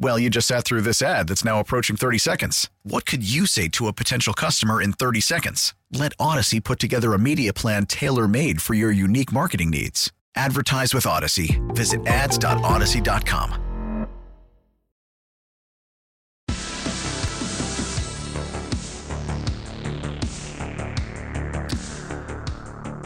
Well, you just sat through this ad that's now approaching 30 seconds. What could you say to a potential customer in 30 seconds? Let Audacy put together a media plan tailor made for your unique marketing needs. Advertise with Audacy. Visit ads.audacy.com.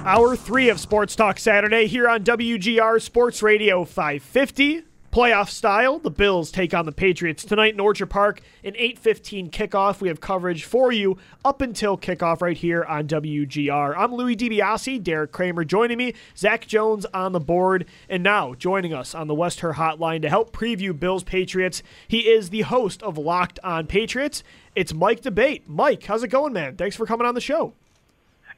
Hour three of Sports Talk Saturday here on WGR Sports Radio 550. Playoff style, the Bills take on the Patriots tonight in Orchard Park, an 8:15 kickoff. We have coverage for you up until kickoff right here on WGR. I'm Louis DiBiase, Derek Kramer joining me, Zach Jones on the board, and now joining us on the West Herr Hotline to help preview Bills Patriots. He is the host of Locked On Patriots. It's Mike D'Abate. Mike, how's it going, man? Thanks for coming on the show.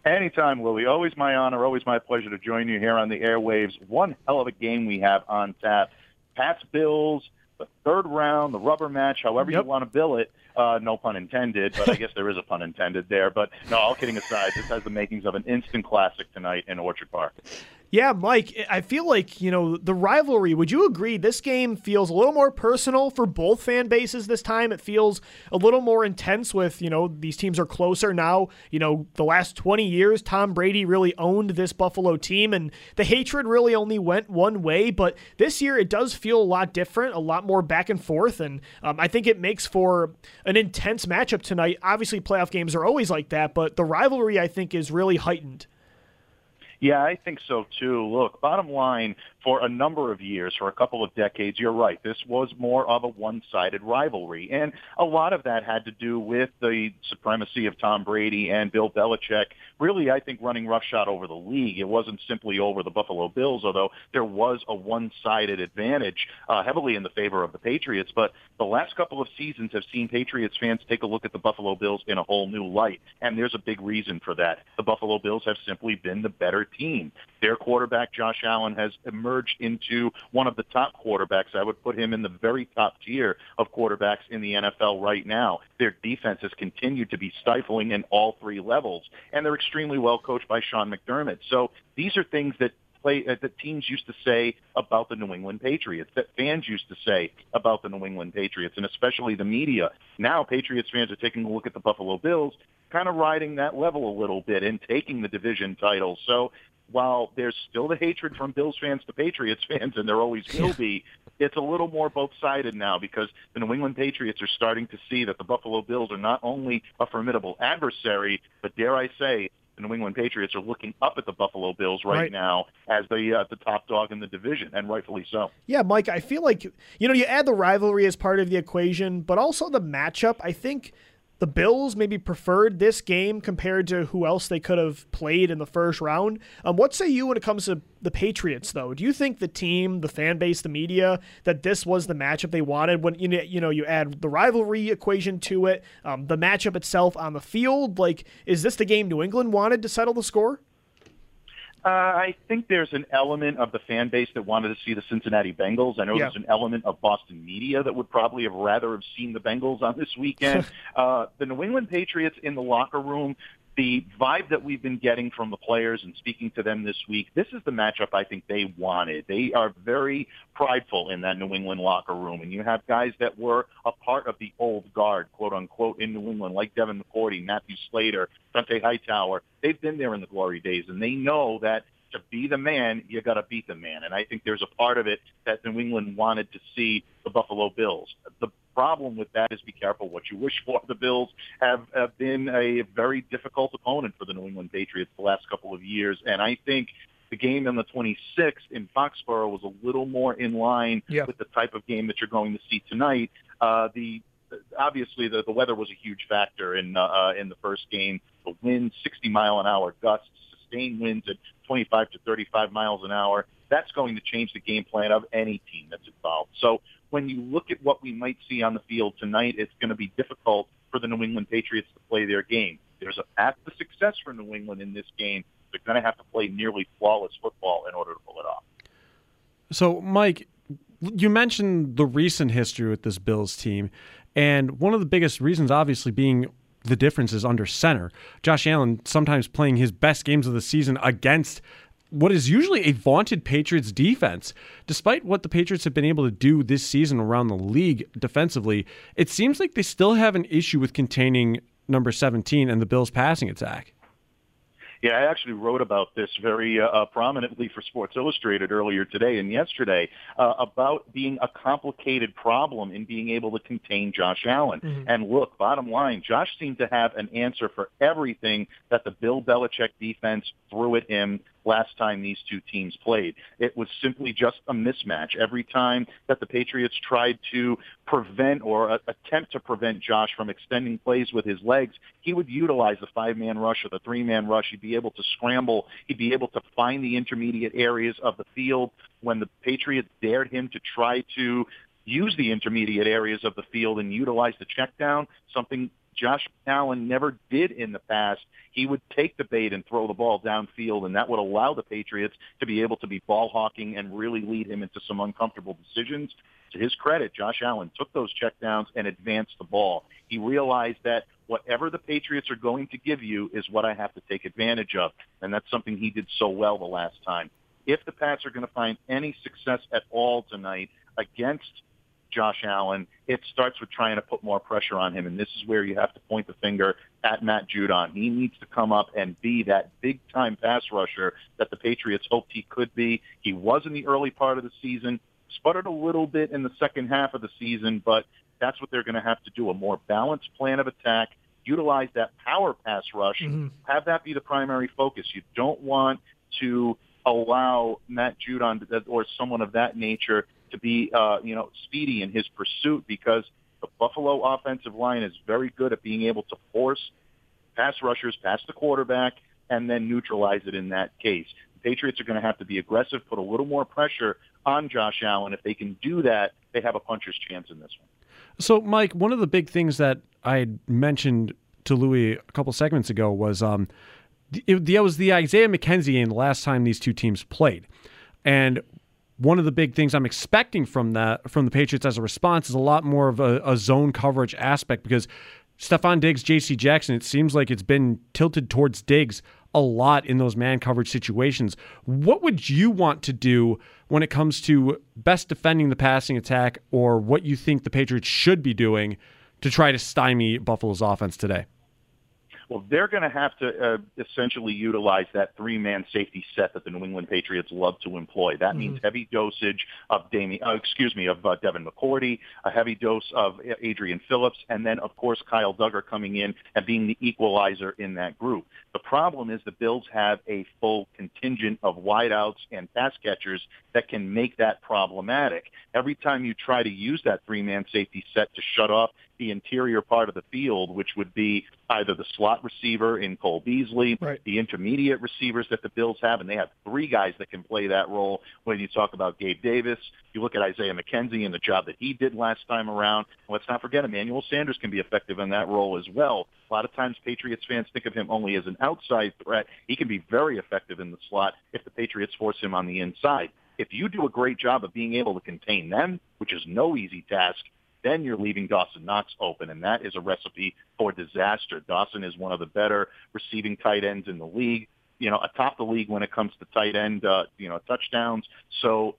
Anytime, Louie. Always my honor. Always my pleasure to join you here on the airwaves. One hell of a game we have on tap. Pats Bills, the third round, the rubber match, however Yep. you want to bill it. Uh, no pun intended, but I guess there is a pun intended there. But no, all kidding aside, this has the makings of an instant classic tonight in Orchard Park. Yeah, Mike, I feel like, you know, the rivalry, would you agree this game feels a little more personal for both fan bases this time? It feels a little more intense with, you know, these teams are closer now. You know, the last 20 years, Tom Brady really owned this Buffalo team, and the hatred really only went one way. But this year, it does feel a lot different, a lot more back and forth. And um, I think it makes for an intense matchup tonight. Obviously, playoff games are always like that, but the rivalry, I think, is really heightened. Yeah, I think so too. Look, bottom line, for a number of years, for a couple of decades, you're right. This was more of a one-sided rivalry. And a lot of that had to do with the supremacy of Tom Brady and Bill Belichick. Really, I think running roughshod over the league. It wasn't simply over the Buffalo Bills, although there was a one-sided advantage uh, heavily in the favor of the Patriots. But the last couple of seasons have seen Patriots fans take a look at the Buffalo Bills in a whole new light. And there's a big reason for that. The Buffalo Bills have simply been the better team. Their quarterback, Josh Allen, has emerged into one of the top quarterbacks. I would put him in the very top tier of quarterbacks in the NFL right now. Their defense has continued to be stifling in all three levels, and they're extremely well coached by Sean McDermott. So these are things that play uh, that teams used to say about the New England Patriots, that fans used to say about the New England Patriots, and especially the media. Now Patriots fans are taking a look at the Buffalo Bills, kind of riding that level a little bit and taking the division title. So while there's still the hatred from Bills fans to Patriots fans, and there always will be, it's a little more both-sided now because the New England Patriots are starting to see that the Buffalo Bills are not only a formidable adversary, but dare I say, the New England Patriots are looking up at the Buffalo Bills right, Right. now as the uh, the top dog in the division, and rightfully so. Yeah, Mike, I feel like, you know, you add the rivalry as part of the equation, but also the matchup. I think the Bills maybe preferred this game compared to who else they could have played in the first round. Um, what say you when it comes to the Patriots, though? Do you think the team, the fan base, the media, that this was the matchup they wanted? When you you know, you add the rivalry equation to it, um, the matchup itself on the field. Like, is this the game New England wanted to settle the score? Uh, I think there's an element of the fan base that wanted to see the Cincinnati Bengals. I know Yeah. there's an element of Boston media that would probably have rather have seen the Bengals on this weekend. uh, the New England Patriots in the locker room, the vibe that we've been getting from the players and speaking to them this week, this is the matchup I think they wanted. They are very prideful in that New England locker room, and you have guys that were a part of the old guard, quote unquote, in New England, like Devin McCourty, Matthew Slater, Dante Hightower. They've been there in the glory days, and they know that to be the man, you got to beat the man. And I think there's a part of it that New England wanted to see the Buffalo Bills. The problem with that is be careful what you wish for. The Bills have, have been a very difficult opponent for the New England Patriots the last couple of years, and I think The game on the 26th in Foxborough was a little more in line Yeah. with the type of game that you're going to see tonight. Uh, the obviously the, the weather was a huge factor in uh, in the first game. The wind, 60 mile an hour gusts, sustained winds at 25 to 35 miles an hour. That's going to change the game plan of any team that's involved. So when you look at what we might see on the field tonight, it's going to be difficult for the New England Patriots to play their game. There's a path to success for New England in this game. They're going to have to play nearly flawless football in order to pull it off. So, Mike, you mentioned the recent history with this Bills team, and one of the biggest reasons, obviously, being the differences under center. Josh Allen sometimes playing his best games of the season against what is usually a vaunted Patriots defense. Despite what the Patriots have been able to do this season around the league defensively, it seems like they still have an issue with containing number 17 and the Bills' passing attack. Yeah, I actually wrote about this very uh, uh, prominently for Sports Illustrated earlier today and yesterday uh, about being a complicated problem in being able to contain Josh Allen. Mm-hmm. And look, bottom line, Josh seemed to have an answer for everything that the Bill Belichick defense threw at him last time these two teams played. It was simply just a mismatch. Every time that the Patriots tried to prevent or uh, attempt to prevent Josh from extending plays with his legs, he would utilize the five-man rush or the three-man rush. He'd be able to scramble. He'd be able to find the intermediate areas of the field. When the Patriots dared him to try to use the intermediate areas of the field and utilize the check down, something Josh Allen never did in the past. He would take the bait and throw the ball downfield, and that would allow the Patriots to be able to be ball hawking and really lead him into some uncomfortable decisions. To his credit, Josh Allen took those checkdowns and advanced the ball. He realized that whatever the Patriots are going to give you is what I have to take advantage of, and that's something he did so well the last time. If the Pats are going to find any success at all tonight against Josh Allen, it starts with trying to put more pressure on him. And this is where you have to point the finger at Matt Judon. He needs to come up and be that big time pass rusher that the Patriots hoped he could be. He was in the early part of the season, sputtered a little bit in the second half of the season, but that's what they're going to have to do. A more balanced plan of attack, utilize that power pass rush, Mm-hmm. have that be the primary focus. You don't want to allow Matt Judon or someone of that nature to be, uh, you know, speedy in his pursuit because the Buffalo offensive line is very good at being able to force pass rushers past the quarterback and then neutralize it in that case. The Patriots are going to have to be aggressive, put a little more pressure on Josh Allen. If they can do that, they have a puncher's chance in this one. So, Mike, one of the big things that I mentioned to Louis a couple segments ago was um, it, it was the Isaiah McKenzie game the last time these two teams played, and one of the big things I'm expecting from that from the Patriots as a response is a lot more of a, a zone coverage aspect because Stefon Diggs, J.C. Jackson, it seems like it's been tilted towards Diggs a lot in those man coverage situations. What would you want to do when it comes to best defending the passing attack or what you think the Patriots should be doing to try to stymie Buffalo's offense today? Well, they're going to have to uh, essentially utilize that three-man safety set that the New England Patriots love to employ. That means heavy dosage of Damien, uh, excuse me, of uh, Devin McCourty, a heavy dose of Adrian Phillips, and then of course Kyle Dugger coming in and being the equalizer in that group. The problem is the Bills have a full contingent of wideouts and pass catchers that can make that problematic. Every time you try to use that three-man safety set to shut off the interior part of the field, which would be either the slot receiver in Cole Beasley, Right. the intermediate receivers that the Bills have, and they have three guys that can play that role. When you talk about Gabe Davis, you look at Isaiah McKenzie and the job that he did last time around. Let's not forget Emmanuel Sanders can be effective in that role as well. A lot of times Patriots fans think of him only as an outside threat. He can be very effective in the slot if the Patriots force him on the inside. If you do a great job of being able to contain them, which is no easy task, then you're leaving Dawson Knox open, and that is a recipe for disaster. Dawson is one of the better receiving tight ends in the league, you know, atop the league when it comes to tight end, uh, you know, touchdowns. So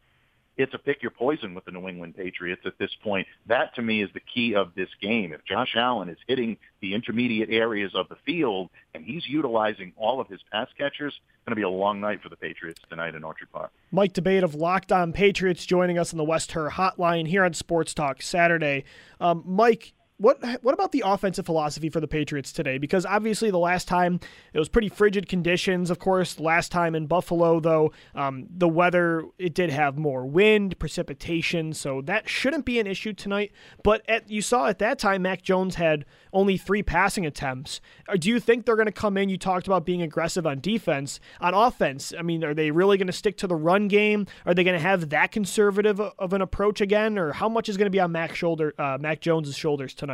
it's a pick your poison with the New England Patriots at this point. That to me is the key of this game. If Josh Allen is hitting the intermediate areas of the field and he's utilizing all of his pass catchers, it's going to be a long night for the Patriots tonight in Orchard Park. Mike D'Abate of Locked On Patriots joining us on the West Herr Hotline here on Sports Talk Saturday. Um, Mike, what what about the offensive philosophy for the Patriots today? Because obviously the last time it was pretty frigid conditions. Of course, last time in Buffalo, though, um, the weather it did have more wind, precipitation, so that shouldn't be an issue tonight. But at, you saw at that time, Mac Jones had only three passing attempts. Uh, do you think they're going to come in? You talked about being aggressive on defense, on offense. I mean, are they really going to stick to the run game? Are they going to have that conservative of an approach again, or how much is going to be on Mac shoulder, uh, Mac Jones's shoulders tonight?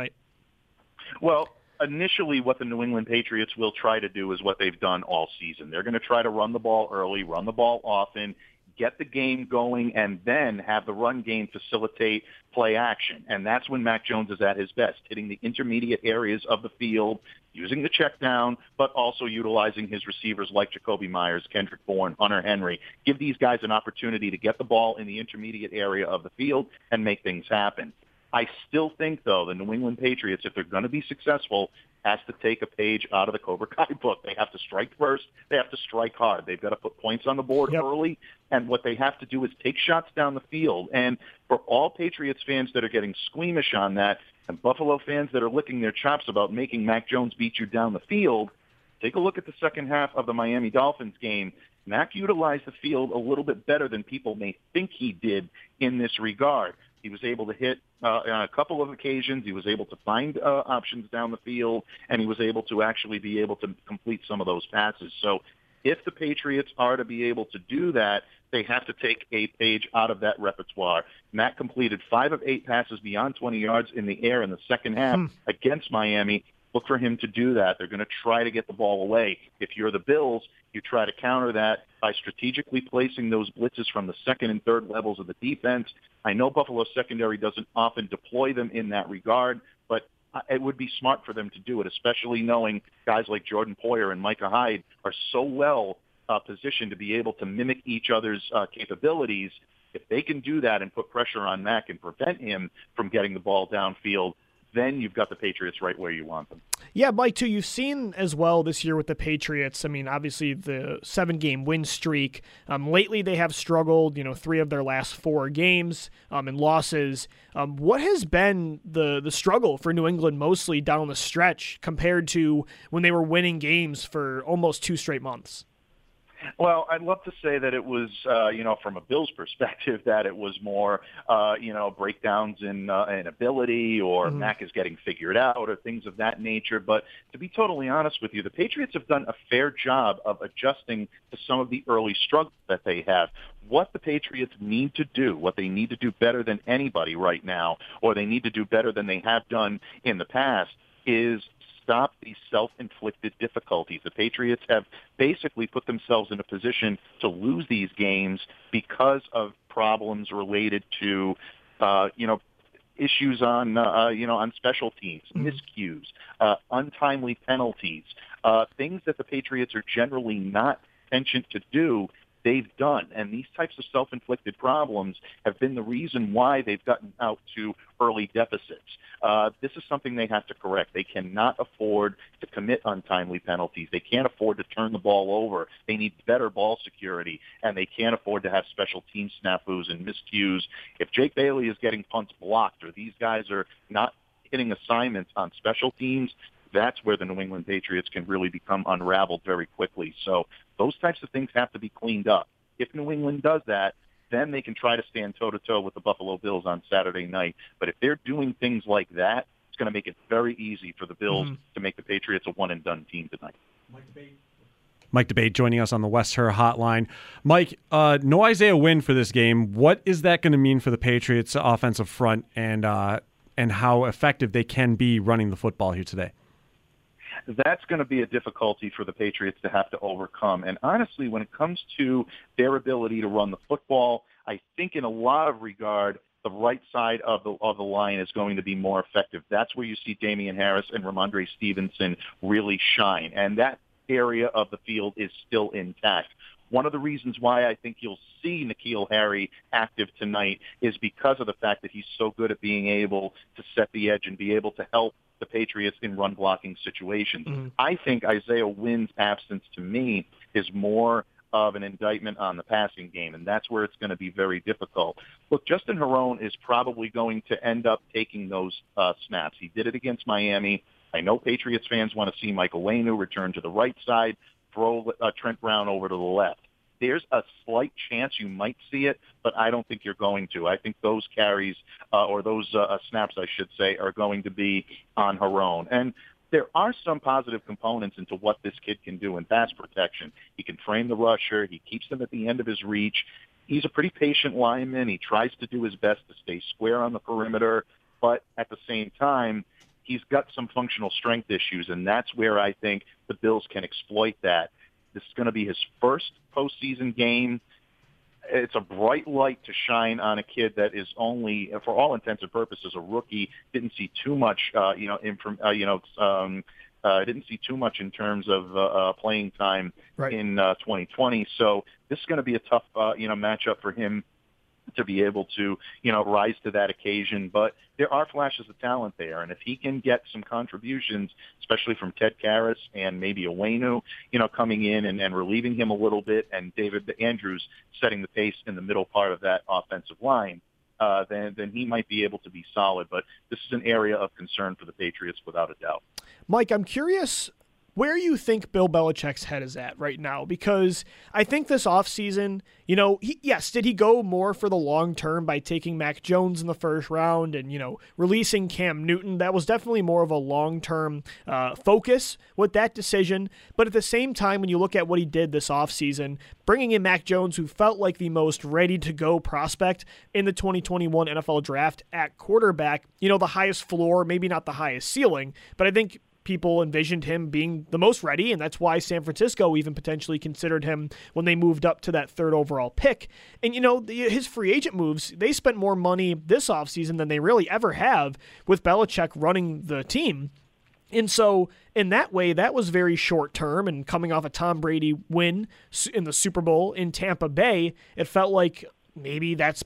Well, initially what the New England Patriots will try to do is what they've done all season. They're going to try to run the ball early, run the ball often, get the game going, and then have the run game facilitate play action. And that's when Mac Jones is at his best, hitting the intermediate areas of the field, using the check down, but also utilizing his receivers like Jakobi Meyers, Kendrick Bourne, Hunter Henry. Give these guys an opportunity to get the ball in the intermediate area of the field and make things happen. I still think, though, the New England Patriots, if they're going to be successful, has to take a page out of the Cobra Kai book. They have to strike first. They have to strike hard. They've got to put points on the board yep. early. And what they have to do is take shots down the field. And for all Patriots fans that are getting squeamish on that, and Buffalo fans that are licking their chops about making Mac Jones beat you down the field, take a look at the second half of the Miami Dolphins game. Mac utilized the field a little bit better than people may think he did in this regard. He was able to hit uh, on a couple of occasions. He was able to find uh, options down the field, and he was able to actually be able to complete some of those passes. So if the Patriots are to be able to do that, they have to take a page out of that repertoire. Matt completed five of eight passes beyond 20 yards in the air in the second half hmm. against Miami. Look for him to do that. They're going to try to get the ball away. If you're the Bills, you try to counter that by strategically placing those blitzes from the second and third levels of the defense. I know Buffalo secondary doesn't often deploy them in that regard, but it would be smart for them to do it, especially knowing guys like Jordan Poyer and Micah Hyde are so well uh, positioned to be able to mimic each other's uh, capabilities. If they can do that and put pressure on Mac and prevent him from getting the ball downfield, then you've got the Patriots right where you want them. Yeah, Mike, too. You've seen as well this year with the Patriots. I mean, obviously the seven game win streak. Um, lately, they have struggled. You know, three of their last four games um, and losses. Um, what has been the the struggle for New England mostly down the stretch compared to when they were winning games for almost two straight months? Well, I'd love to say that it was, uh, you know, from a Bills perspective, that it was more, uh, you know, breakdowns in uh, in ability or mm-hmm. Mac is getting figured out or things of that nature. But to be totally honest with you, the Patriots have done a fair job of adjusting to some of the early struggles that they have. What the Patriots need to do, what they need to do better than anybody right now, or they need to do better than they have done in the past, is stop these self-inflicted difficulties. The Patriots have basically put themselves in a position to lose these games because of problems related to, uh, you know, issues on, uh, you know, on special teams, mm-hmm. miscues, uh, untimely penalties, uh, things that the Patriots are generally not penchant to do they've done. And these types of self-inflicted problems have been the reason why they've gotten out to early deficits. Uh, this is something they have to correct. They cannot afford to commit untimely penalties. They can't afford to turn the ball over. They need better ball security, and they can't afford to have special team snafus and miscues. If Jake Bailey is getting punts blocked or these guys are not hitting assignments on special teams, that's where the New England Patriots can really become unraveled very quickly. So those types of things have to be cleaned up. If New England does that, then they can try to stand toe to toe with the Buffalo Bills on Saturday night. But if they're doing things like that, it's going to make it very easy for the Bills mm-hmm. to make the Patriots a one and done team tonight. Mike D'Abate joining us on the West Herr Hotline. Mike, uh, no Isaiah Wynn for this game. What is that going to mean for the Patriots' offensive front and uh, and how effective they can be running the football here today? That's going to be a difficulty for the Patriots to have to overcome. And honestly, when it comes to their ability to run the football, I think in a lot of regard, the right side of the of the line is going to be more effective. That's where you see Damien Harris and Rhamondre Stevenson really shine, and that area of the field is still intact. One of the reasons why I think you'll see N'Keal Harry active tonight is because of the fact that he's so good at being able to set the edge and be able to help the Patriots in run blocking situations. Mm-hmm. I think Isaiah Wynn's absence to me is more of an indictment on the passing game, and that's where it's going to be very difficult. Look, Justin Herron is probably going to end up taking those uh, snaps. He did it against Miami. I know Patriots fans want to see Michael Onwenu return to the right side, throw uh, Trent Brown over to the left. There's a slight chance you might see it, but I don't think you're going to. I think those carries uh, or those uh, uh snaps, I should say, are going to be on Herron. And there are some positive components into what this kid can do in pass protection. He can frame the rusher. He keeps them at the end of his reach. He's a pretty patient lineman. He tries to do his best to stay square on the perimeter, but at the same time, he's got some functional strength issues, and that's where I think the Bills can exploit that. This is going to be his first postseason game it's a bright light to shine on a kid that is only, for all intents and purposes, a rookie. Didn't see too much, uh, you know, inform, uh, you know, um, uh, didn't see too much in terms of uh, uh, playing time right. in uh, 2020. So this is going to be a tough, uh, you know, matchup for him to be able to, you know, rise to that occasion. But there are flashes of talent there, and if he can get some contributions, especially from Ted Karras and maybe Onwenu, you know, coming in and, and relieving him a little bit, and David Andrews setting the pace in the middle part of that offensive line, uh, then then he might be able to be solid. But this is an area of concern for the Patriots without a doubt. Mike, I'm curious where you think Bill Belichick's head is at right now because I think this offseason, you know, he, yes, did he go more for the long term by taking Mac Jones in the first round and, you know, releasing Cam Newton? That was definitely more of a long term uh, focus with that decision. But at the same time, when you look at what he did this offseason, bringing in Mac Jones, who felt like the most ready to go prospect in the 2021 NFL draft at quarterback, you know, the highest floor, maybe not the highest ceiling, but I think people envisioned him being the most ready, and that's why San Francisco even potentially considered him when they moved up to that third overall pick. And, you know, the, his free agent moves, they spent more money this offseason than they really ever have with Belichick running the team. And so, in that way, that was very short term. And coming off a Tom Brady win in the Super Bowl in Tampa Bay, it felt like maybe that's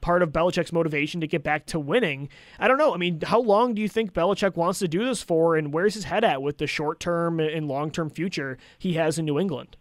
part of Belichick's motivation to get back to winning. I don't know. I mean, how long do you think Belichick wants to do this for, and where's his head at with the short term and long term future he has in New England?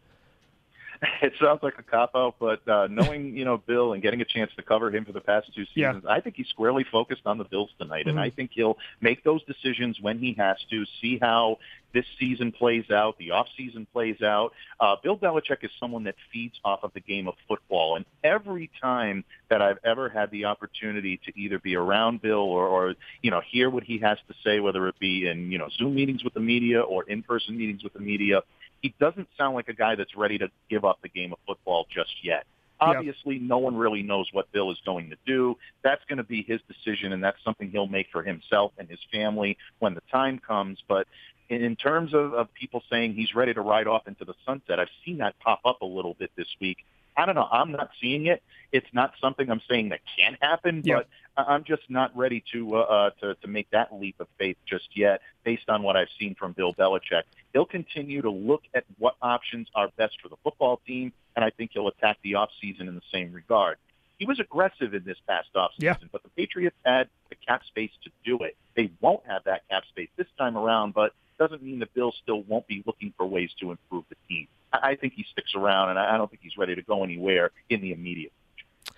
It sounds like a cop out, but uh, knowing you know Bill and getting a chance to cover him for the past two seasons, yeah. I think he's squarely focused on the Bills tonight, mm-hmm. and I think he'll make those decisions when he has to. See how this season plays out, the off season plays out. Uh, Bill Belichick is someone that feeds off of the game of football, and every time that I've ever had the opportunity to either be around Bill or, or you know hear what he has to say, whether it be in you know Zoom meetings with the media or in person meetings with the media he doesn't sound like a guy that's ready to give up the game of football just yet. Obviously, yep. no one really knows what Bill is going to do. That's going to be his decision, and that's something he'll make for himself and his family when the time comes. But in terms of, of people saying he's ready to ride off into the sunset, I've seen that pop up a little bit this week. I don't know. I'm not seeing it. It's not something I'm saying that can't happen, yep. but I'm just not ready to, uh, uh, to to make that leap of faith just yet, based on what I've seen from Bill Belichick. He'll continue to look at what options are best for the football team, and I think he'll attack the offseason in the same regard. He was aggressive in this past offseason, yeah. but the Patriots had the cap space to do it. They won't have that cap space this time around, but doesn't mean the Bills still won't be looking for ways to improve the team. I think he sticks around, and I don't think he's ready to go anywhere in the immediate future.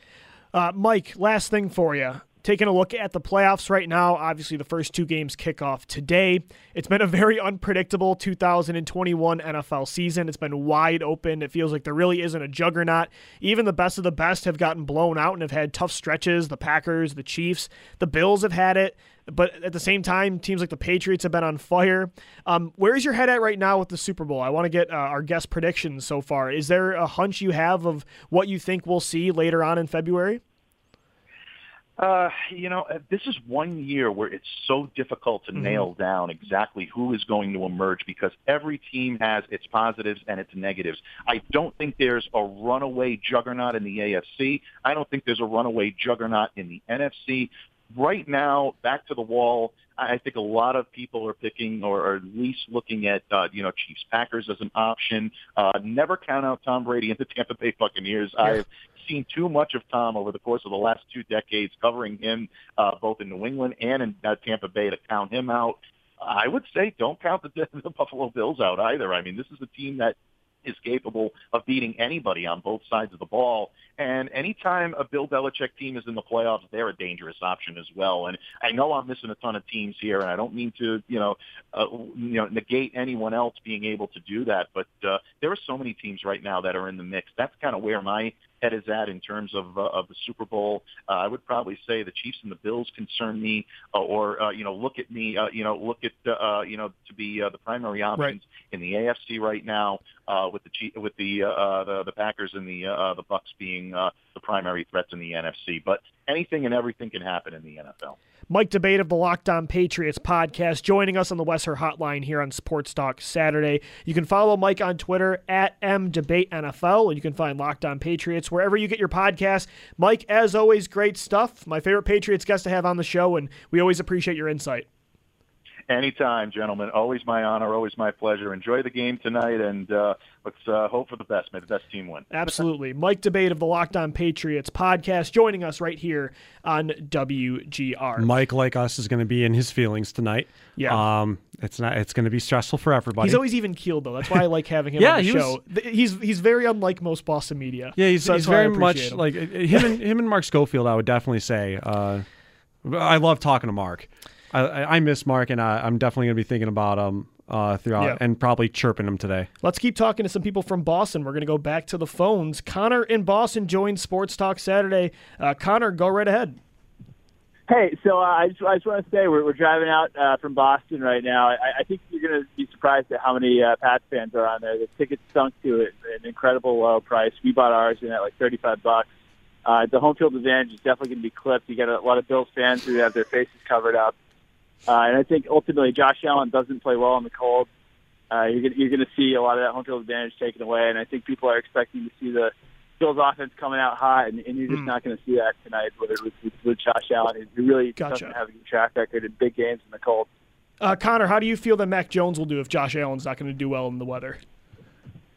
Uh, Mike, last thing for you taking a look at the playoffs right now, obviously the first two games kick off today. It's been a very unpredictable 2021 NFL season. It's been wide open. It feels like there really isn't a juggernaut. Even the best of the best have gotten blown out and have had tough stretches. The Packers, the Chiefs, the Bills have had it. But at the same time, teams like the Patriots have been on fire. Um, where's your head at right now with the Super Bowl? I want to get uh, our guest predictions so far. Is there a hunch you have of what you think we'll see later on in February? Uh, you know, uh, this is one year where it's so difficult to mm-hmm. nail down exactly who is going to emerge because every team has its positives and its negatives. I don't think there's a runaway juggernaut in the AFC. I don't think there's a runaway juggernaut in the NFC. Right now, back to the wall. I think a lot of people are picking or, or at least looking at, uh, you know, Chiefs Packers as an option. Uh, never count out Tom Brady and the Tampa Bay Buccaneers. Yeah. I've seen too much of Tom over the course of the last two decades, covering him uh, both in New England and in uh, Tampa Bay to count him out. I would say don't count the, the Buffalo Bills out either. I mean, this is a team that is capable of beating anybody on both sides of the ball. And anytime a Bill Belichick team is in the playoffs, they're a dangerous option as well. And I know I'm missing a ton of teams here, and I don't mean to, you know, uh, you know, negate anyone else being able to do that. But uh, there are so many teams right now that are in the mix. That's kind of where my head is at in terms of uh, of the Super Bowl. Uh, I would probably say the Chiefs and the Bills concern me, uh, or uh, you know, look at me, uh, you know, look at uh, you know to be uh, the primary options Right. in the AFC right now, uh, with the Chief, with the, uh, uh, the the Packers and the uh, the Bucks being uh, the primary threats in the NFC. But anything and everything can happen in the NFL. Mike D'Abate of the Locked On Patriots podcast joining us on the West Herr Hotline here on Sports Talk Saturday. You can follow Mike on Twitter at MDAbateNFL, and you can find Locked On Patriots wherever you get your podcasts. Mike, as always, great stuff. My favorite Patriots guest to have on the show, and we always appreciate your insight. Anytime, gentlemen. Always my honor. Always my pleasure. Enjoy the game tonight, and uh, let's uh, hope for the best. May the best team win. Absolutely. Mike D'Abate of the Locked On Patriots podcast joining us right here on WGR. Mike, like us, is going to be in his feelings tonight. Yeah. Um, it's not. It's going to be stressful for everybody. He's always even keeled though. That's why I like having him Yeah, on the he was- show. Th- He's he's very unlike most Boston media. Yeah, he's, So he's that's why I very much him. like him and him and Mark Schofield. I would definitely say. Uh, I love talking to Mark. I, I I miss Mark, and I, I'm definitely going to be thinking about him uh, throughout, Yeah. and probably chirping him today. Let's keep talking to some people from Boston. We're going to go back to the phones. Connor in Boston joined Sports Talk Saturday. Uh, Connor, go right ahead. Hey, so uh, I just I just want to say we're we're driving out uh, from Boston right now. I, I think you're going to be surprised at how many uh, Pats fans are on there. The tickets sunk to it an incredible low price. We bought ours in at like 35 bucks. Uh, the home field advantage is definitely going to be clipped. You got a lot of Bills fans who have their faces covered up, uh, and I think ultimately Josh Allen doesn't play well in the cold. Uh, you're going you're going to see a lot of that home field advantage taken away, and I think people are expecting to see the Bills offense coming out hot, and, and you're just Hmm. not going to see that tonight. Whether it was with, with Josh Allen, who really Gotcha. doesn't have a good track record in big games in the cold. Uh, Connor, how do you feel that Mac Jones will do if Josh Allen's not going to do well in the weather?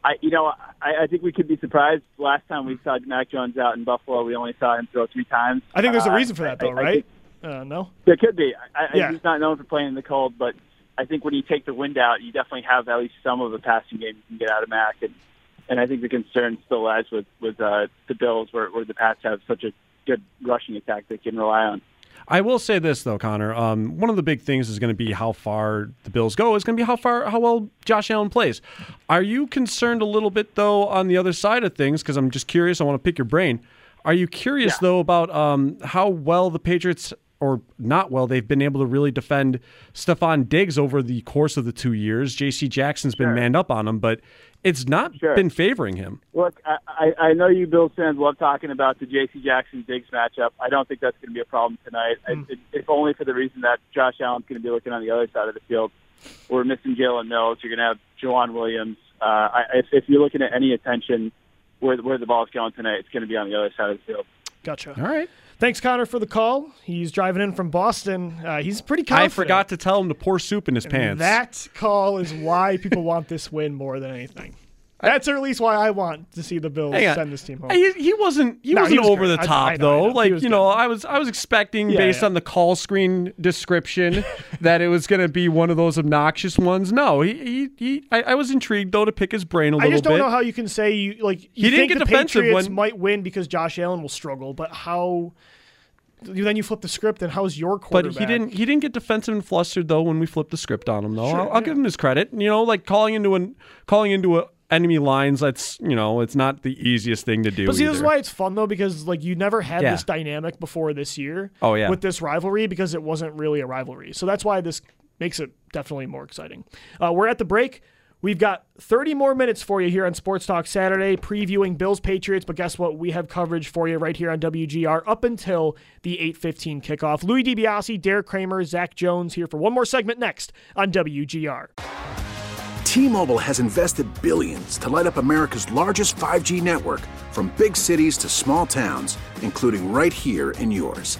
I, you know, I, I think we could be surprised. Last time we saw Mac Jones out in Buffalo, we only saw him throw three times. I think there's a Uh, reason for that, though, I- I right? think- uh, no. There could be. I, I, Yeah. He's not known for playing in the cold, but I think when you take the wind out, you definitely have at least some of the passing game you can get out of Mac. And, and I think the concern still lies with with uh, the Bills, where, where the Pats have such a good rushing attack they can rely on. I will say this though, Connor. Um, one of the big things is going to be how far the Bills go. Is going to be how far, how well Josh Allen plays. Are you concerned a little bit though on the other side of things? Because I'm just curious. I want to pick your brain. Are you curious though about um, how well the Patriots or not well they've been able to really defend Stefon Diggs over the course of the two years? J.C. Jackson's been Sure. manned up on him, but it's not Sure. been favoring him. Look, I, I I know you Bill fans love talking about the J.C. Jackson Diggs matchup. I don't think that's going to be a problem tonight, I, if only for the reason that Josh Allen's going to be looking on the other side of the field. We're missing Jalen Mills. You're going to have Joejuan Williams. Uh, I, if, if you're looking at any attention where where the ball's going tonight, it's going to be on the other side of the field. Gotcha. All right. Thanks, Connor, for the call. He's driving in from Boston. Uh, he's pretty kind. I forgot to tell him to pour soup in his pants. That call is why people want this win more than anything. That's at least why I want to see the Bills send this team home. He, he wasn't. He No, wasn't he was over good. the top I know, I though. know. He Like you know, I was I was expecting Yeah, based yeah. on the call screen description that it was going to be one of those obnoxious ones. No, he he, he I, I was intrigued though to pick his brain a little I just don't know how you can say you like you He didn't think get the defensive Patriots when- might win because Josh Allen will struggle, but how? You then you flip the script, and how's your quarterback? but he didn't. He didn't get defensive and flustered though when we flipped the script on him. Though Sure, I'll, I'll yeah. give him his credit. You know, like calling into an calling into a enemy lines. That's you know, it's not the easiest thing to do. But see, this is why it's fun though, because like you never had Yeah. this dynamic before this year. Oh, yeah. with this rivalry because it wasn't really a rivalry. So that's why this makes it definitely more exciting. Uh, we're at the break. We've got 30 more minutes for you here on Sports Talk Saturday, previewing Bills Patriots. But guess what? We have coverage for you right here on WGR up until the 8:15 kickoff. Louis DiBiase, Derek Kramer, Zach Jones here for one more segment next on WGR. T-Mobile has invested billions to light up America's largest 5G network from big cities to small towns, including right here in yours.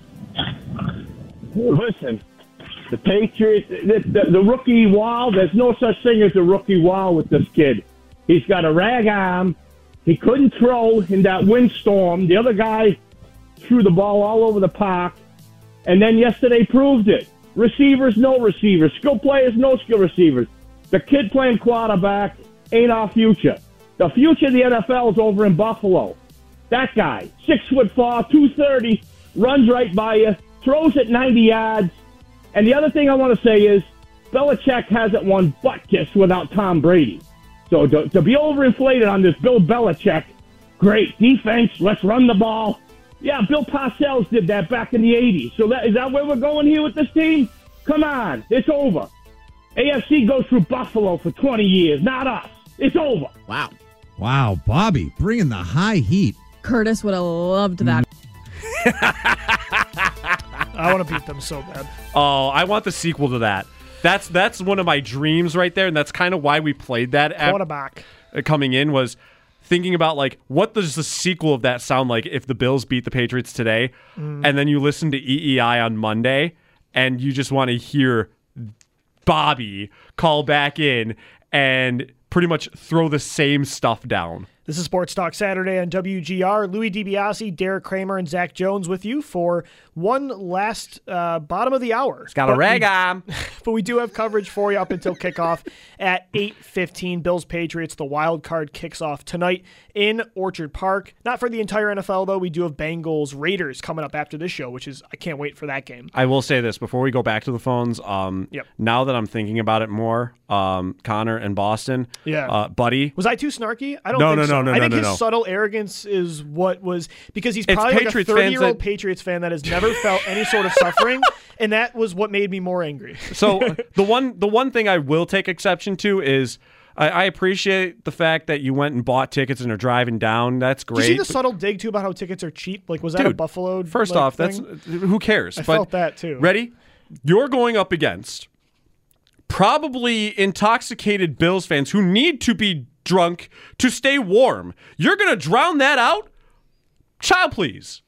Listen, the Patriots, the, the, the rookie wall, there's no such thing as a rookie wall with this kid. He's got a rag arm. He couldn't throw in that windstorm. The other guy threw the ball all over the park. And then yesterday proved it. Receivers, no receivers. Skill players, no skill receivers. The kid playing quarterback ain't our future. The future of the NFL is over in Buffalo. That guy, six foot four, 230, runs right by you, throws at 90 yards. And the other thing I want to say is Belichick hasn't won butt kiss without Tom Brady. So to, to be overinflated on this Bill Belichick, great defense, let's run the ball. Yeah, Bill Parcells did that back in the 80s. So that, is that where we're going here with this team? Come on, it's over. AFC goes through Buffalo for 20 years, not us. It's over. Wow. Wow, Bobby, bringing the high heat. Curtis would have loved that. I want to beat them so bad. Oh, I want the sequel to that. That's that's one of my dreams right there, and that's kind of why we played that. At, Quarterback. uh, coming in was thinking about like what does the sequel of that sound like if the Bills beat the Patriots today, Mm. and then you listen to EEI on Monday, and you just want to hear Bobby call back in and pretty much throw the same stuff down. This is Sports Talk Saturday on WGR. Louis DiBiase, Derek Kramer, and Zach Jones with you for one last uh, bottom of the hour. Got a But rag we- on. but we do have coverage for you up until kickoff at 8.15 bills patriots the wild card kicks off tonight in orchard park not for the entire nfl though we do have bengals raiders coming up after this show which is i can't wait for that game I will say this before we go back to the phones. Um, Yep. Now that I'm thinking about it more, um, Connor and Boston, Yeah. uh, buddy, was i too snarky i don't No, think no, so no, no, i think no, his subtle arrogance is what was because he's probably like a Patriots 30 year old that- patriots fan that has never felt any sort of suffering and that was what made me more angry So uh, the one the one thing I will take exception to is I, I appreciate the fact that you went and bought tickets and are driving down. That's Did great. you see the subtle dig too about how tickets are cheap? Like, was that a Dude, Buffalo? First like, off, that's thing? Uh, who cares. I but felt that, too. Ready? You're going up against probably intoxicated Bills fans who need to be drunk to stay warm. You're going to drown that out? Child, please.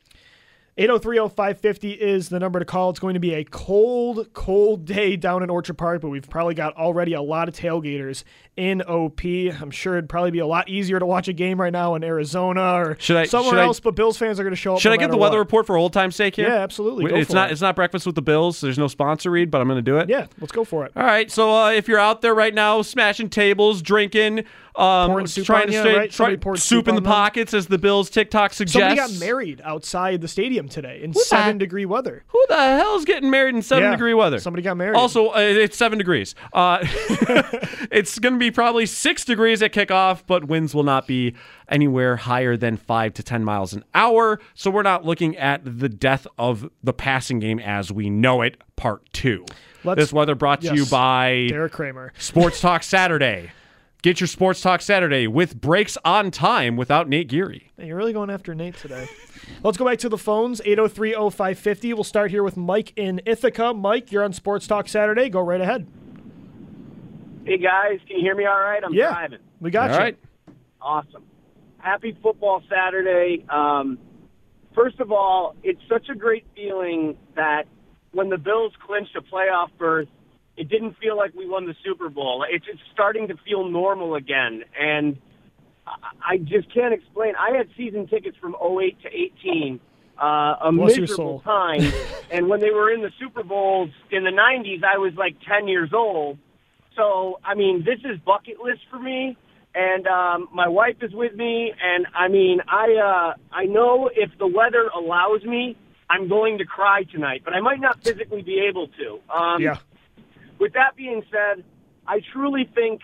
8030550 is the number to call. It's going to be a cold, cold day down in Orchard Park, but we've probably got already a lot of tailgaters in OP. I'm sure it'd probably be a lot easier to watch a game right now in Arizona or Should I- somewhere should I- else, but Bills fans are going to show up. Should no I get the weather what. report for old time's sake here? Yeah, absolutely. Go it's for not it. it's not breakfast with the Bills. There's no sponsor read, but I'm going to do it. Yeah, let's go for it. All right. So uh, if you're out there right now, smashing tables, drinking, um, trying to you, stay, right? try- soup soup in the them. pockets, as the Bills TikTok suggests. Somebody got married outside the stadium today in Who's seven degree weather. Who the hell's getting married in seven Yeah, degree weather? somebody got married. Also, uh, it's seven degrees. Uh, it's going to be probably six degrees at kickoff, but winds will not be anywhere higher than five to 10 miles an hour. So we're not looking at the death of the passing game as we know it, part 2 Let's- this weather brought to you by Derek Kramer. Sports Talk Saturday. Get your Sports Talk Saturday with breaks on time without Nate Geary. You're really going after Nate today. Let's go back to the phones 803 0550. We'll start here with Mike in Ithaca. Mike, you're on Sports Talk Saturday. Go right ahead. Hey guys, can you hear me all right? I'm Yeah, driving. we got All you. right. Awesome. Happy football Saturday. Um, first of all, it's such a great feeling that when the Bills clinched a playoff berth, it didn't feel like we won the Super Bowl. It's, it's starting to feel normal again. And I- I just can't explain. I had season tickets from 08 to 18, uh, a Bless miserable time. and when they were in the Super Bowls in the 90s, I was like 10 years old. So, I mean, this is bucket list for me. And um, my wife is with me, and I mean, I uh, I know if the weather allows me, I'm going to cry tonight, but I might not physically be able to. Um, Yeah. with that being said, I truly think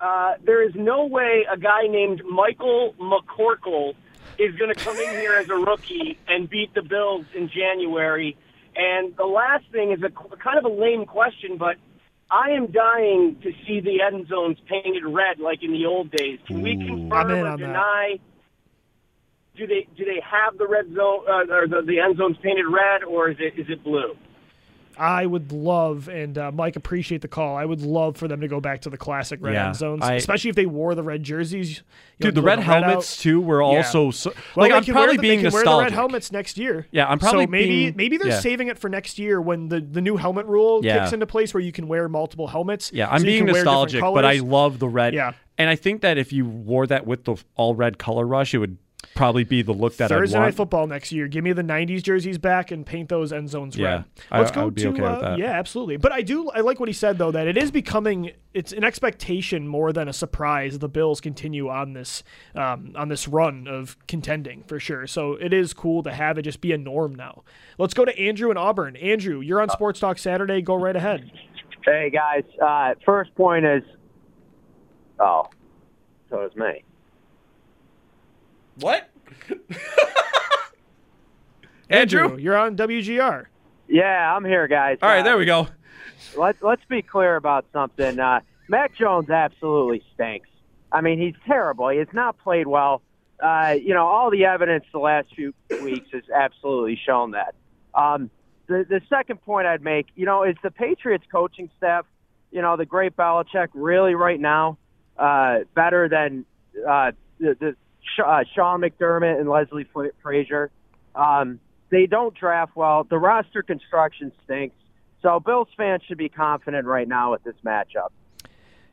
uh, there is no way a guy named Michael McCorkle is going to come in here as a rookie and beat the Bills in January. And the last thing is a kind of a lame question, but I am dying to see the end zones painted red like in the old days. Can we I'm confirm in or on that. deny? Do they do they have the red zone uh, or the, the end zones painted red, or is it is it blue? I would love, and uh, Mike, appreciate the call. I would love for them to go back to the classic red Yeah, end zones, I- especially if they wore the red jerseys. Know, Dude, the red out. helmets too were Yeah. also so, Well, like I'm probably the, being they can wear the red helmets next year. Yeah, I'm probably so maybe being- maybe they're yeah. saving it for next year when the, the new helmet rule kicks into place where you can wear multiple helmets. Yeah, I'm so being can wear different nostalgic, but I love the red. Yeah. and I think that if you wore that with the all red color rush, it would probably be the look that Thursday I night want. football next year. Give me the '90s jerseys back and paint those end zones Yeah, red. Let's I go would be to okay with uh, that. yeah, absolutely. But I do I like what he said though that it is becoming it's an expectation more than a surprise. The Bills continue on this um, on this run of contending for sure. So it is cool to have it just be a norm now. Let's go to Andrew in Auburn. Andrew, you're on Sports Talk Saturday. Go right ahead. Hey guys, uh, first point is, oh, so is me. What? Andrew, you're on WGR. Yeah, I'm here, guys. All right, there we go. Let's let's be clear about something. Uh, Mac Jones absolutely stinks. I mean, he's terrible. He has not played well. Uh, you know, all the evidence the last few weeks has absolutely shown that. Um, the the second point I'd make, you know, is the Patriots coaching staff. You know, the great Belichick really right now uh, better than uh, the, the Sh- uh, Sean McDermott and Leslie Fra- Frazier. Um, they don't draft well. The roster construction stinks. So Bills fans should be confident right now with this matchup.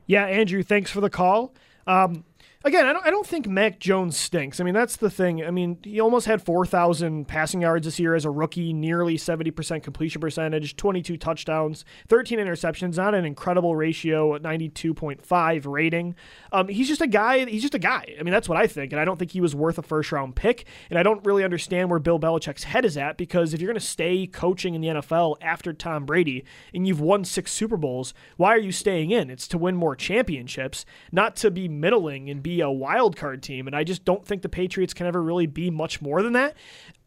Yeah, Andrew, thanks for the call. Um, again, I don't, I don't think Mac Jones stinks. I mean, that's the thing. I mean, he almost had 4,000 passing yards this year as a rookie, nearly 70% completion percentage, 22 touchdowns, 13 interceptions, not an incredible ratio, at 92.5 rating. Um, he's just a guy. He's just a guy. I mean, that's what I think. And I don't think he was worth a first round pick. And I don't really understand where Bill Belichick's head is at because if you're going to stay coaching in the NFL after Tom Brady and you've won six Super Bowls, why are you staying in? It's to win more championships, not to be middling and be a wild card team. And I just don't think the Patriots can ever really be much more than that.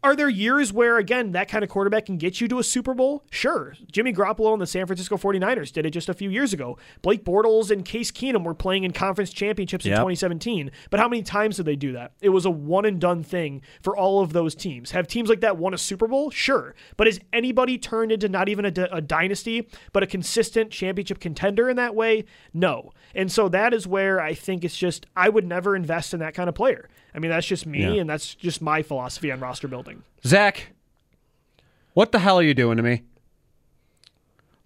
Are there years where, again, that kind of quarterback can get you to a Super Bowl? Sure. Jimmy Garoppolo and the San Francisco 49ers did it just a few years ago. Blake Bortles and Case Keenum were playing in conference championships in 2017. But how many times did they do that? It was a one and done thing for all of those teams. Have teams like that won a Super Bowl? Sure. But has anybody turned into not even a, d- a dynasty, but a consistent championship contender in that way? No. And so that is where I think it's just, I would never invest in that kind of player. I mean, that's just me, Yeah. and that's just my philosophy on roster building. Zach, what the hell are you doing to me?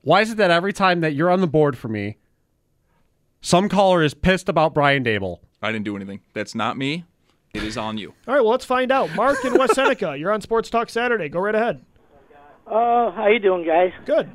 Why is it that every time that you're on the board for me, some caller is pissed about Brian Daboll? I didn't do anything. That's not me. It is on you. All right, well, let's find out. Mark in West Seneca, you're on Sports Talk Saturday. Go right ahead. Uh, how you doing, guys? Good.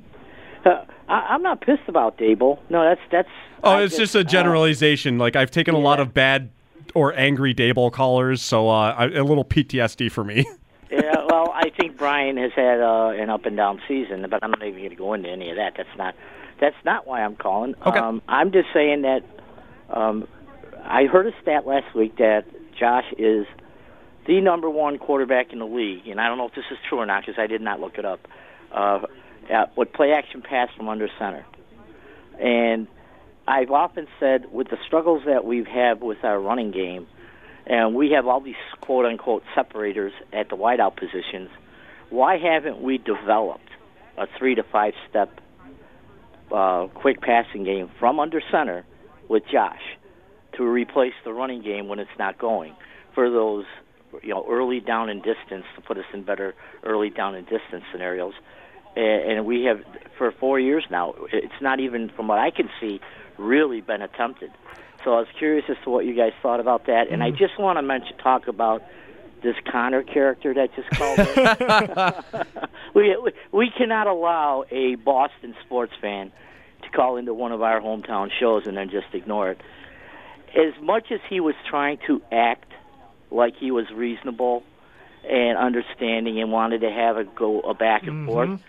Uh, I, I'm not pissed about Daboll. No, that's that's. Oh, I it's just a generalization. Like I've taken a lot of bad or angry Daboll callers, so uh, a little PTSD for me. yeah, well, I think Brian has had uh, an up and down season, but I'm not even going to go into any of that. That's not that's not why I'm calling. Okay. Um, I'm just saying that um, I heard a stat last week that Josh is the number one quarterback in the league, and I don't know if this is true or not because I did not look it up. Uh, at, with play action pass from under center, and I've often said with the struggles that we've had with our running game, and we have all these quote unquote separators at the wideout positions, why haven't we developed a three to five step uh, quick passing game from under center with Josh to replace the running game when it's not going for those you know early down and distance to put us in better early down and distance scenarios? And, we have for four years now it's not even from what I can see really been attempted. So I was curious as to what you guys thought about that. And I mm. just want to mention talk about this Connor character that just called we, we we cannot allow a Boston sports fan to call into one of our hometown shows and then just ignore it. As much as he was trying to act like he was reasonable and understanding and wanted to have a go a back and forth, mm-hmm.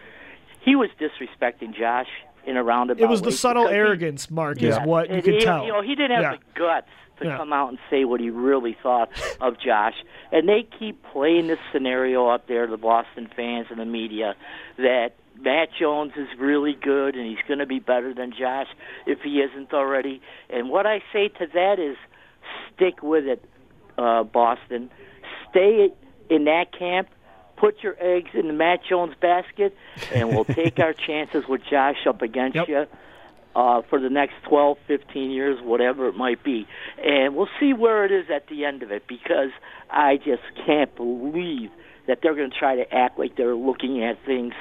he was disrespecting Josh in a roundabout. It was the subtle because he- arrogance, Mark, is what you could tell. You know, he didn't have Yeah. the guts to Yeah. come out and say what he really thought of Josh. And they keep playing this scenario up there, to the Boston fans and the media, that Mac Jones is really good and he's going to be better than Josh if he isn't already. And what I say to that is stick with it, uh, Boston. Stay in that camp. Put your eggs in the Mac Jones basket, and we'll take our chances with Josh up against you uh, for the next 12, 15 years, whatever it might be. And we'll see where it is at the end of it because I just can't believe that they're going to try to act like they're looking at things,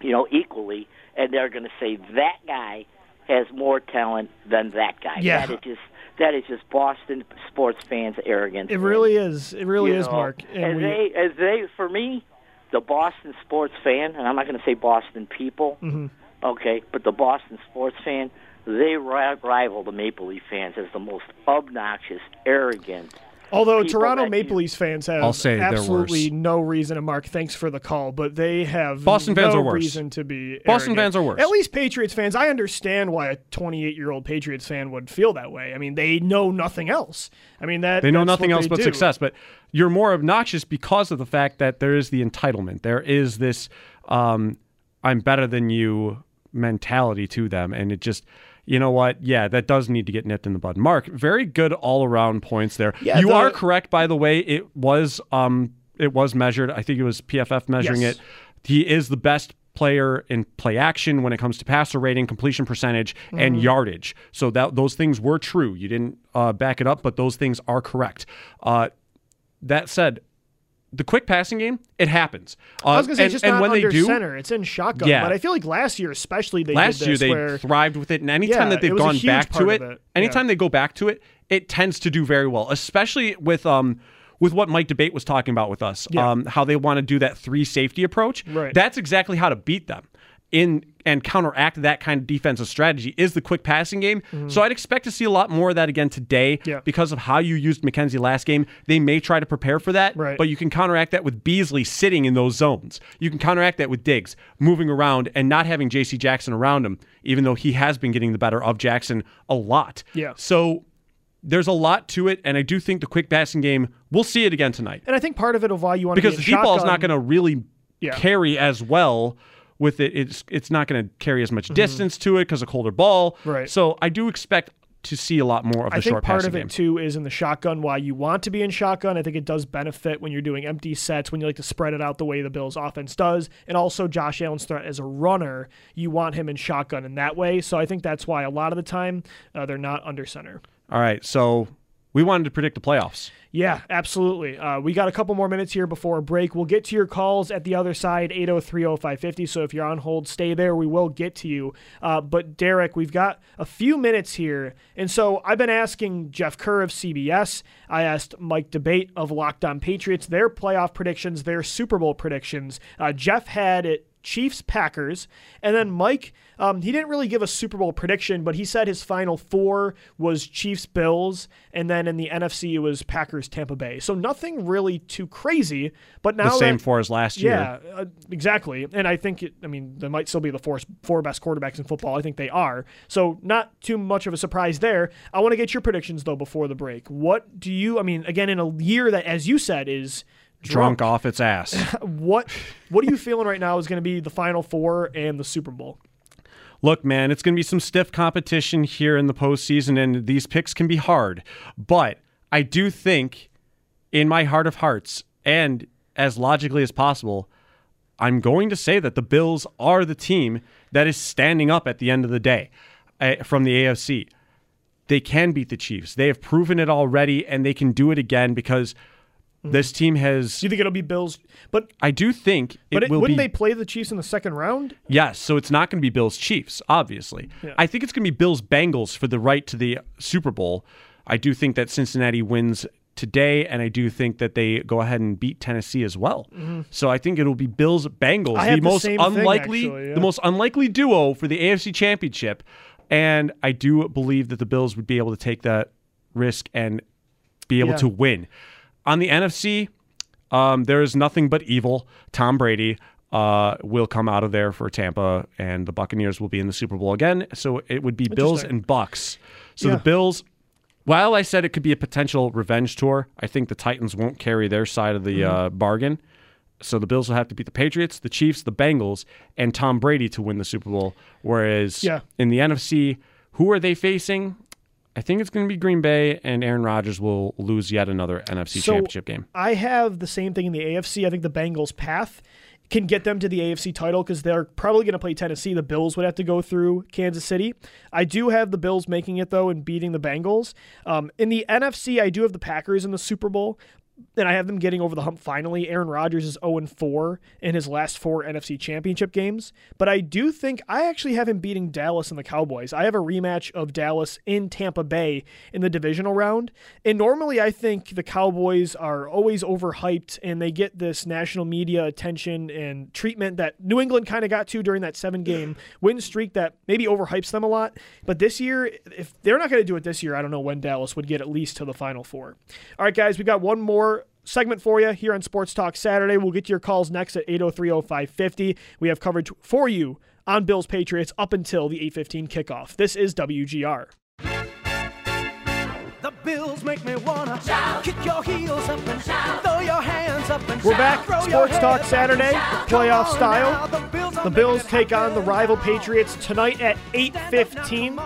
you know, equally, and they're going to say that guy has more talent than that guy. Yeah. That is just that is just Boston sports fans' arrogance. It really is. It really You is, know, Mark. And as we, they, as they, for me, the Boston sports fan, and I'm not going to say Boston people, Mhm. okay, but the Boston sports fan, they rival the Maple Leaf fans as the most obnoxious, arrogant. Although Toronto Maple Leafs fans have I'll say absolutely no reason, and Mark, thanks for the call, but they have Boston fans no are worse. reason to be. Boston arrogant. fans are worse. At least Patriots fans, I understand why a 28 year old Patriots fan would feel that way. I mean, they know nothing else. I mean that They know nothing else but do. success. But you're more obnoxious because of the fact that there is the entitlement. There is this um, "I'm better than you" mentality to them, and it just. You know what? Yeah, that does need to get nipped in the bud. Mark, very good all around points there. Yeah, you the- are correct, by the way. It was um, it was measured. I think it was PFF measuring Yes. it. He is the best player in play action when it comes to passer rating, completion percentage, and Mhm. yardage. So that those things were true. You didn't uh, back it up, but those things are correct. Uh, that said, the quick passing game, it happens. Uh, I was gonna say and, just and not when under they do, center. It's in shotgun. Yeah. But I feel like last year, especially, they last year they where thrived with it, and anytime Yeah, that they've it was a gone back to it, it. anytime they go back to it, it tends to do very well. Especially with um with what Mike D'Abate was talking about with us, Yeah. um, how they want to do that three safety approach. Right. That's exactly how to beat them. In and counteract that kind of defensive strategy is the quick passing game. Mhm. So I'd expect to see a lot more of that again today Yeah. because of how you used McKenzie last game. They may try to prepare for that, Right. but you can counteract that with Beasley sitting in those zones. You can counteract that with Diggs moving around and not having J.C. Jackson around him, even though he has been getting the better of Jackson a lot. Yeah. So there's a lot to it, and I do think the quick passing game, we'll see it again tonight And I think part of it will why you want because to the be deep ball is not going to really Yeah. carry as well with it. It's it's not going to carry as much distance to it because a colder ball. Mm-hmm. Right. So I do expect to see a lot more of the I think part of it game. too is in the shotgun why you want to be in shotgun. I think it does benefit when you're doing empty sets, when you like to spread it out the way the Bills offense does. And also Josh Allen's threat as a runner, you want him in shotgun in that way. So I think that's why a lot of the time uh, they're not under center. All right, so we wanted to predict the playoffs. Yeah, absolutely. Uh, we got a couple more minutes here before a break. We'll get to your calls at the other side, 8030550. So if you're on hold, stay there. We will get to you. Uh, but Derek, we've got a few minutes here. And so I've been asking Jeff Kerr of CBS. I asked Mike D'Abate of Locked On Patriots their playoff predictions, their Super Bowl predictions. Uh, Jeff had it Chiefs Packers. And then Mike, um, he didn't really give a Super Bowl prediction, but he said his final four was Chiefs Bills. And then in the NFC, it was Packers Tampa Bay. So nothing really too crazy. But now the same that- four as last year. yeah, uh, exactly. And I think, it, I mean, they might still be the four, four best quarterbacks in football. I think they are. So not too much of a surprise there. I want to get your predictions, though, before the break. What do you, I mean, again, in a year that, as you said, is Drunk off its ass. what what are you feeling right now is going to be the final four and the Super Bowl? Look, man, it's going to be some stiff competition here in the postseason, and these picks can be hard. But I do think, in my heart of hearts, and as logically as possible, I'm going to say that the Bills are the team that is standing up at the end of the day uh, from the AFC. They can beat the Chiefs. They have proven it already, and they can do it again because this team has. Do you think it'll be Bills? But I do think but it, will wouldn't be. they play the Chiefs in the second round? Yes, so it's not going to be Bills Chiefs, obviously. Yeah. I think it's going to be Bills Bengals for the right to the Super Bowl. I do think that Cincinnati wins today, and I do think that they go ahead and beat Tennessee as well. Mhm. So I think it'll be Bills Bengals, the the most same thing, unlikely, actually, yeah. the most unlikely duo for the AFC Championship. And I do believe that the Bills would be able to take that risk and be able Yeah. to win. On the NFC, um, there is nothing but evil. Tom Brady. uh, will come out of there for Tampa, and the Buccaneers will be in the Super Bowl again. So it would be Bills and Bucks. So Yeah. the Bills. While I said it could be a potential revenge tour, I think the Titans won't carry their side of the Mhm. uh, bargain. So the Bills will have to beat the Patriots, the Chiefs, the Bengals, and Tom Brady to win the Super Bowl. Whereas Yeah. in the NFC, who are they facing? I think it's going to be Green Bay, and Aaron Rodgers will lose yet another NFC So, championship game. I have the same thing in the AFC. I think the Bengals' path can get them to the AFC title because they're probably going to play Tennessee. The Bills would have to go through Kansas City. I do have the Bills making it though and beating the Bengals. Um, in the NFC, I do have the Packers in the Super Bowl. And I have them getting over the hump finally. Aaron Rodgers is 0 4 in his last four NFC championship games. But I do think I actually have him beating Dallas and the Cowboys. I have a rematch of Dallas in Tampa Bay in the divisional round. And normally I think the Cowboys are always overhyped and they get this national media attention and treatment that New England kind of got to during that seven game win streak that maybe overhypes them a lot. But this year, if they're not going to do it this year, I don't know when Dallas would get at least to the final four. All right, guys, we got one more segment for you here on Sports Talk Saturday. We'll get to your calls next at 8030550. We have coverage for you on Bills Patriots up until the 815 kickoff. This is WGR. The Bills make me wanna kick your heels up and throw your hands up and We're back. Throw Sports Talk Saturday, playoff style. now, the Bills The Bills take on the rival Patriots tonight at 8:15.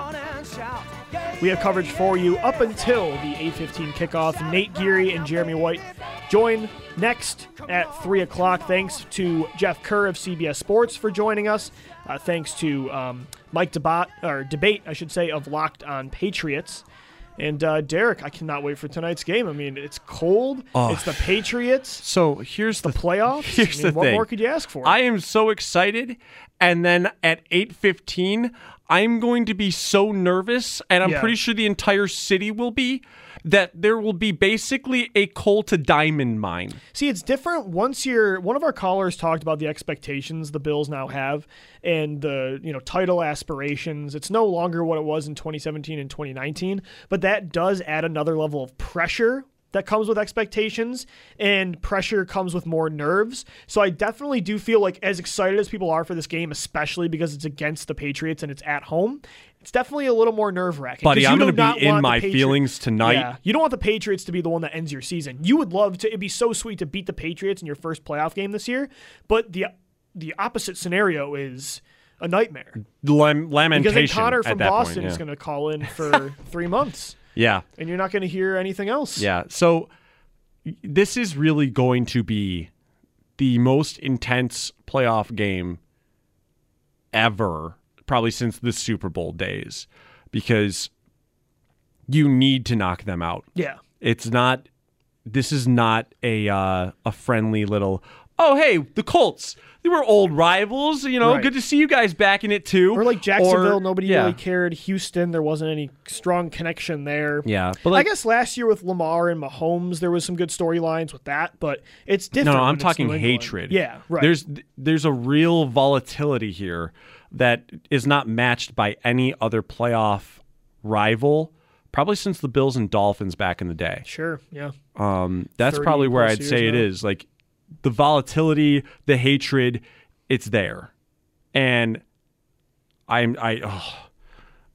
We have coverage for you up until the 8:15 kickoff. Nate Geary and Jeremy White join next at three o'clock. Thanks to Jeff Kerr of CBS Sports for joining us. Uh, thanks to um, Mike D'Abate or D'Abate, I should say, of Locked On Patriots. And uh, Derek, I cannot wait for tonight's game. I mean, it's cold. Oh. It's the Patriots. So here's the, playoffs. Here's I mean, the what thing. more could you ask for? I am so excited, and then at eight fifteen, I'm going to be so nervous, and I'm Yeah. pretty sure the entire city will be. That there will be basically a coal to diamond mine. See, it's different once you're one of our callers talked about the expectations the Bills now have and the, you know, title aspirations. It's no longer what it was in 2017 and 2019, but that does add another level of pressure that comes with expectations and pressure comes with more nerves. So I definitely do feel like as excited as people are for this game, especially because it's against the Patriots and it's at home, it's definitely a little more nerve wracking. Buddy, I'm gonna be in my feelings tonight. Yeah, you don't want the Patriots to be the one that ends your season. You would love to. It'd be so sweet to beat the Patriots in your first playoff game this year. But the the opposite scenario is a nightmare Lam- lamentation because then Connor from Boston point, is going to call in for three months, Yeah. and you're not going to hear anything else. Yeah. So this is really going to be the most intense playoff game ever, probably since the Super Bowl days, because you need to knock them out. Yeah. It's not. This is not a uh, a friendly little. Oh hey, the Colts. They were old rivals. You know, Right. good to see you guys back in it too. Or like Jacksonville, Or- nobody yeah. really cared. Houston, there wasn't any strong connection there. Yeah, but like- I guess last year with Lamar and Mahomes, there was some good storylines with that, but it's different. no, I'm talking hatred. Yeah, right. There's there's a real volatility here that is not matched by any other playoff rival, probably since the Bills and Dolphins back in the day. Sure, yeah. Um, that's probably where I'd say years it now. is. Like the volatility, the hatred, it's there, and I'm I oh,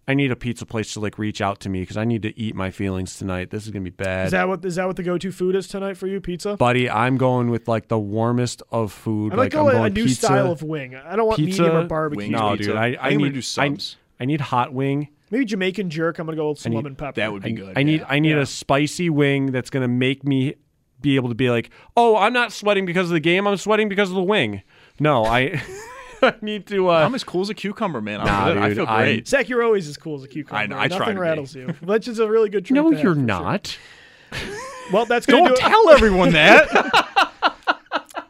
I need a pizza place to like reach out to me because I need to eat my feelings tonight. This is gonna be bad. Is that what is that what the go to food is tonight for you? Pizza. Buddy, I'm going with like the warmest of food. I might like go I'm going a new pizza, style of wing. I don't want pizza, medium or barbecue. No, pizza. dude, I, I I need gonna do I, subs. I need hot wing. Maybe Jamaican jerk. I'm gonna go with some I need- lemon pepper. That would be I, good. I need yeah. I need Yeah. a spicy wing that's gonna make me be able to be like, oh, I'm not sweating because of the game. I'm sweating because of the wing. No, I I need to. Uh, I'm as cool as a cucumber, man. I'm Nah, good. I dude, feel I'm- great. Zach, you're always as cool as a cucumber. I know, I try Nothing to be. rattles you, which is a really good trait. no, you're for sure. not. Well, that's gonna Don't do it. tell everyone that.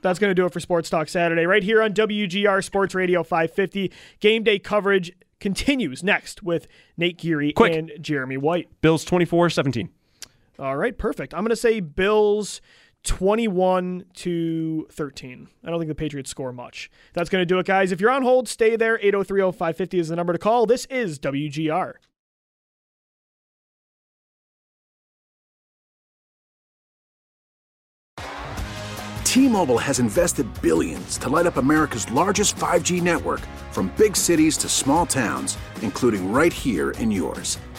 That's going to do it for Sports Talk Saturday, right here on WGR Sports Radio 550. Game day coverage continues next with Nate Geary Quick. and Jeremy White. Bills 24-17. All right, perfect. I'm going to say Bills 21 to 13. I don't think the Patriots score much. That's going to do it, guys. If you're on hold, stay there. 803 550 is the number to call. This is WGR. T-Mobile has invested billions to light up America's largest 5G network from big cities to small towns, including right here in yours.